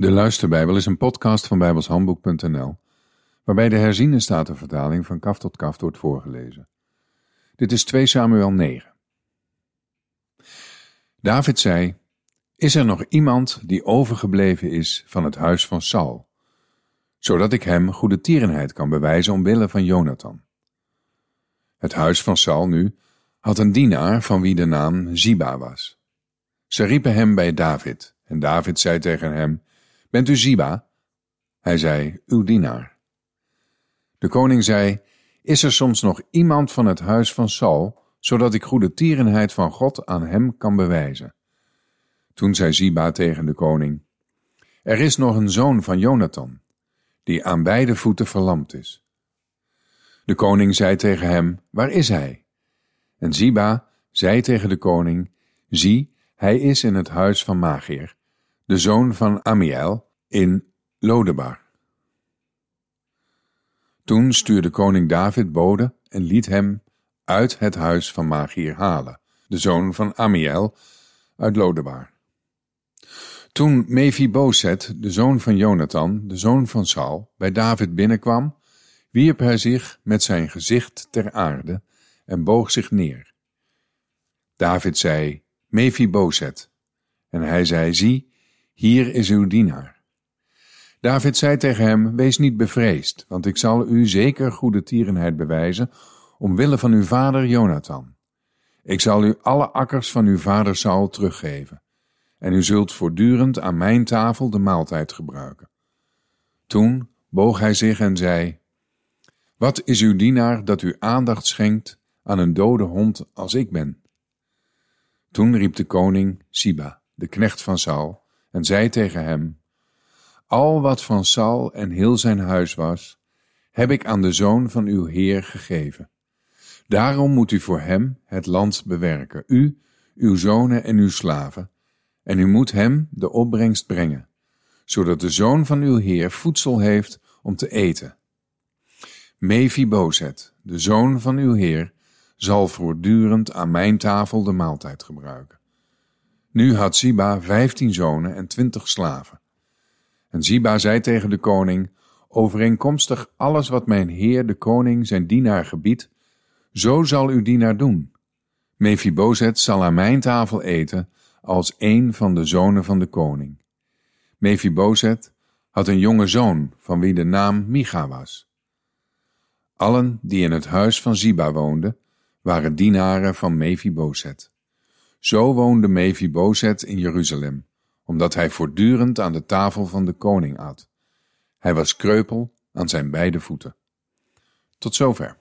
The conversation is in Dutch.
De Luisterbijbel is een podcast van bijbelshandboek.nl, waarbij de herziene statenvertaling van kaf tot kaf wordt voorgelezen. Dit is 2 Samuel 9. David zei, is er nog iemand die overgebleven is van het huis van Saul, zodat ik hem goede tierenheid kan bewijzen omwille van Jonathan? Het huis van Saul nu had een dienaar van wie de naam Ziba was. Ze riepen hem bij David, en David zei tegen hem, Bent u Ziba? Hij zei, uw dienaar. De koning zei, is er soms nog iemand van het huis van Saul, zodat ik goede tierenheid van God aan hem kan bewijzen? Toen zei Ziba tegen de koning, er is nog een zoon van Jonathan, die aan beide voeten verlamd is. De koning zei tegen hem, waar is hij? En Ziba zei tegen de koning, zie, hij is in het huis van Magier, de zoon van Amiel, in Lodebar. Toen stuurde koning David bode en liet hem uit het huis van Magier halen, de zoon van Amiel uit Lodebar. Toen Mephiboset, de zoon van Jonathan, de zoon van Saul, bij David binnenkwam, wierp hij zich met zijn gezicht ter aarde en boog zich neer. David zei, Mephiboset, en hij zei, zie, hier is uw dienaar. David zei tegen hem, wees niet bevreesd, want ik zal u zeker goede tierenheid bewijzen, omwille van uw vader Jonathan. Ik zal u alle akkers van uw vader Saul teruggeven, en u zult voortdurend aan mijn tafel de maaltijd gebruiken. Toen boog hij zich en zei, Wat is uw dienaar dat u aandacht schenkt aan een dode hond als ik ben? Toen riep de koning Siba, de knecht van Saul, en zei tegen hem, al wat van Saul en heel zijn huis was, heb ik aan de zoon van uw Heer gegeven. Daarom moet u voor hem het land bewerken, u, uw zonen en uw slaven, en u moet hem de opbrengst brengen, zodat de zoon van uw Heer voedsel heeft om te eten. Mephibozet, de zoon van uw Heer, zal voortdurend aan mijn tafel de maaltijd gebruiken. Nu had Ziba vijftien zonen en twintig slaven. En Ziba zei tegen de koning, overeenkomstig alles wat mijn heer de koning zijn dienaar gebiedt, zo zal uw dienaar doen. Mephibozet zal aan mijn tafel eten als een van de zonen van de koning. Mephibozet had een jonge zoon van wie de naam Micha was. Allen die in het huis van Ziba woonden, waren dienaren van Mephibozet. Zo woonde Mephibozet in Jeruzalem omdat hij voortdurend aan de tafel van de koning at. Hij was kreupel aan zijn beide voeten. Tot zover.